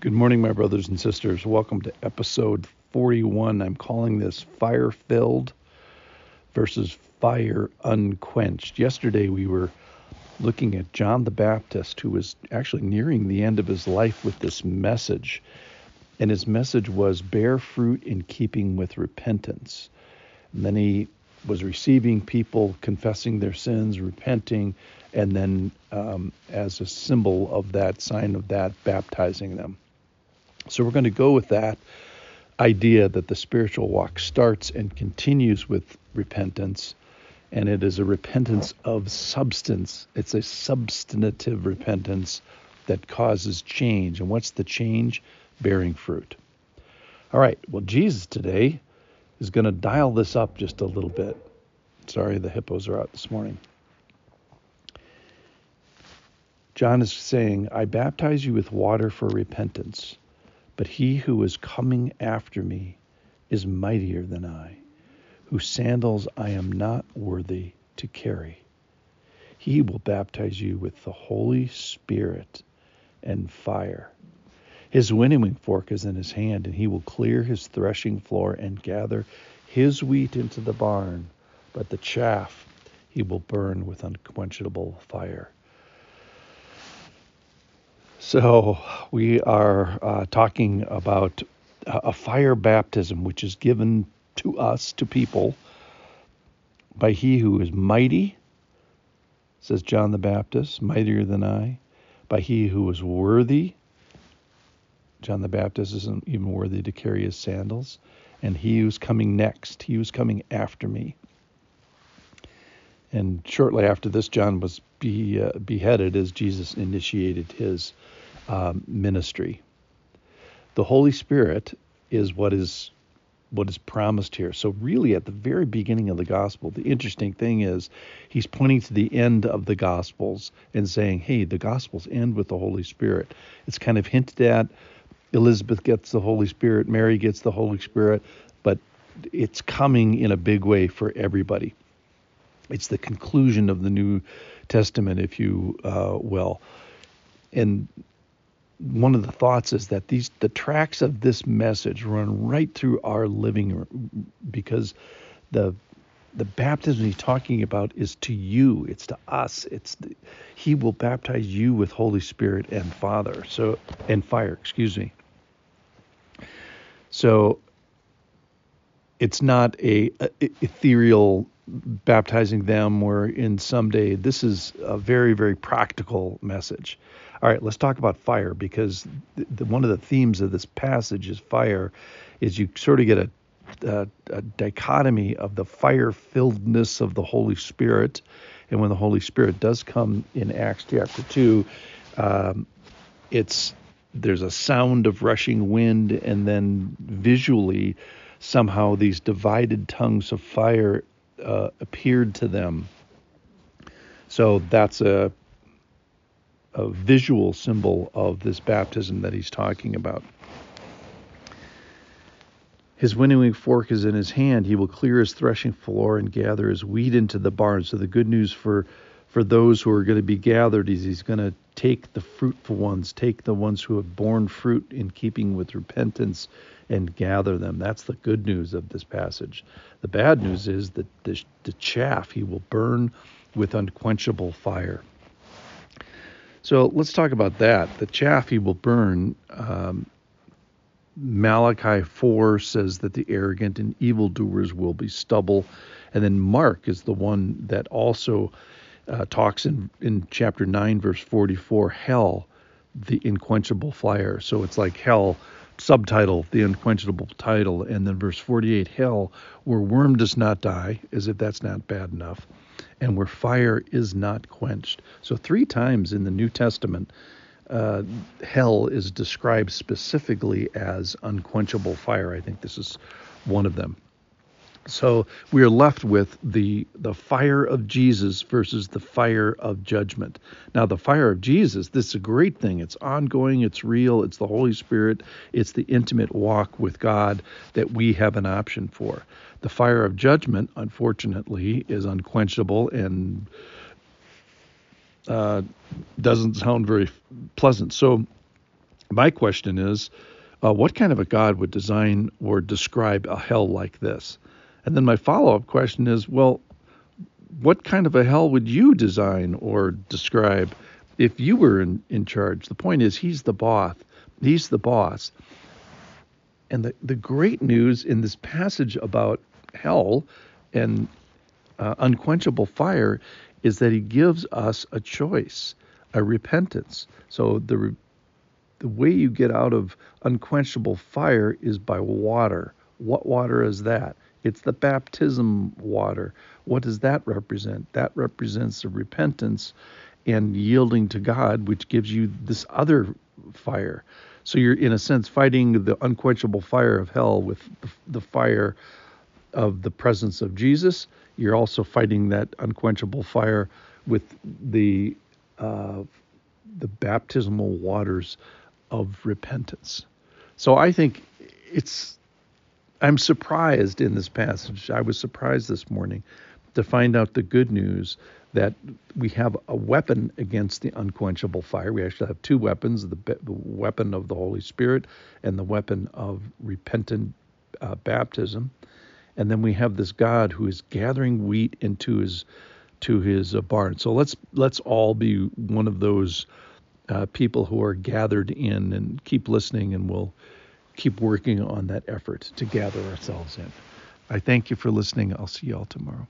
Good morning, my brothers and sisters. Welcome to episode 41. I'm calling this Fire Filled versus Fire Unquenched. Yesterday, we were looking at John the Baptist, who was actually nearing the end of his life with this message. And his message was bear fruit in keeping with repentance. And then he was receiving people confessing their sins, repenting, and then um, as a symbol of that, sign of that, baptizing them. So we're going to go with that idea that the spiritual walk starts and continues with repentance, and it is a repentance of substance. It's a substantive repentance that causes change. And what's the change? Bearing fruit. All right, well, Jesus today is going to dial this up just a little bit. Sorry, the hippos are out this morning. John is saying, I baptize you with water for repentance but he who is coming after me is mightier than I, whose sandals I am not worthy to carry. He will baptize you with the Holy Spirit and fire. His winnowing fork is in his hand, and he will clear his threshing floor and gather his wheat into the barn, but the chaff he will burn with unquenchable fire. So, we are uh, talking about a fire baptism which is given to us, to people, by he who is mighty, says John the Baptist, mightier than I, by he who is worthy. John the Baptist isn't even worthy to carry his sandals, and he who's coming next, he who's coming after me. And shortly after this, John was be, uh, beheaded as Jesus initiated his um, ministry. The Holy Spirit is what is what is promised here. So really at the very beginning of the gospel, the interesting thing is he's pointing to the end of the gospels and saying, "Hey, the gospels end with the Holy Spirit." It's kind of hinted at Elizabeth gets the Holy Spirit, Mary gets the Holy Spirit, but it's coming in a big way for everybody. It's the conclusion of the New Testament, if you uh, will. And one of the thoughts is that these the tracks of this message run right through our living room because the the baptism he's talking about is to you. It's to us. It's the, he will baptize you with holy spirit and father. So and fire excuse me. So it's not a, a ethereal baptizing them or in someday this is a very very practical message all right, let's talk about fire because the, the, one of the themes of this passage is fire. Is you sort of get a, a, a dichotomy of the fire-filledness of the Holy Spirit, and when the Holy Spirit does come in Acts chapter two, um, it's there's a sound of rushing wind, and then visually, somehow these divided tongues of fire uh, appeared to them. So that's a a visual symbol of this baptism that he's talking about. His winnowing fork is in his hand. He will clear his threshing floor and gather his wheat into the barn. So the good news for for those who are going to be gathered is he's going to take the fruitful ones, take the ones who have borne fruit in keeping with repentance and gather them. That's the good news of this passage. The bad news is that the, the chaff he will burn with unquenchable fire. So let's talk about that. The chaff he will burn. Um, Malachi 4 says that the arrogant and evildoers will be stubble. And then Mark is the one that also uh, talks in, in chapter 9, verse 44, hell, the unquenchable fire. So it's like hell, subtitle, the unquenchable title. And then verse 48, hell, where worm does not die, as if that's not bad enough and where fire is not quenched. So, three times in the New Testament, uh, hell is described specifically as unquenchable fire. I think this is one of them. So we are left with the the fire of Jesus versus the fire of judgment. Now the fire of Jesus, this is a great thing. It's ongoing, it's real, it's the Holy Spirit, it's the intimate walk with God that we have an option for. The fire of judgment, unfortunately, is unquenchable and uh, doesn't sound very pleasant. So My question is, uh, what kind of a God would design or describe a hell like this? And then my follow up question is, well, what kind of a hell would you design or describe if you were in, in charge? The point is, he's the boss. He's the boss. And the, the great news in this passage about hell and uh, unquenchable fire is that he gives us a choice, a repentance. So the the way you get out of unquenchable fire is by water. What water is that? It's the baptism water. What does that represent? That represents the repentance and yielding to God, which gives you this other fire. So you're, in a sense, fighting the unquenchable fire of hell with the, fire of the presence of Jesus. You're also fighting that unquenchable fire with the uh, the baptismal waters of repentance. So I think it's I'm surprised in this passage. I was surprised this morning to find out the good news that we have a weapon against the unquenchable fire. We actually have two weapons the, the weapon of the Holy Spirit and the weapon of repentant uh, baptism. And then we have this God who is gathering wheat into his to his uh, barn. So let's let's all be one of those uh, people who are gathered in and keep listening, and we'll keep working on that effort to gather ourselves in. I thank you for listening. I'll see you all tomorrow.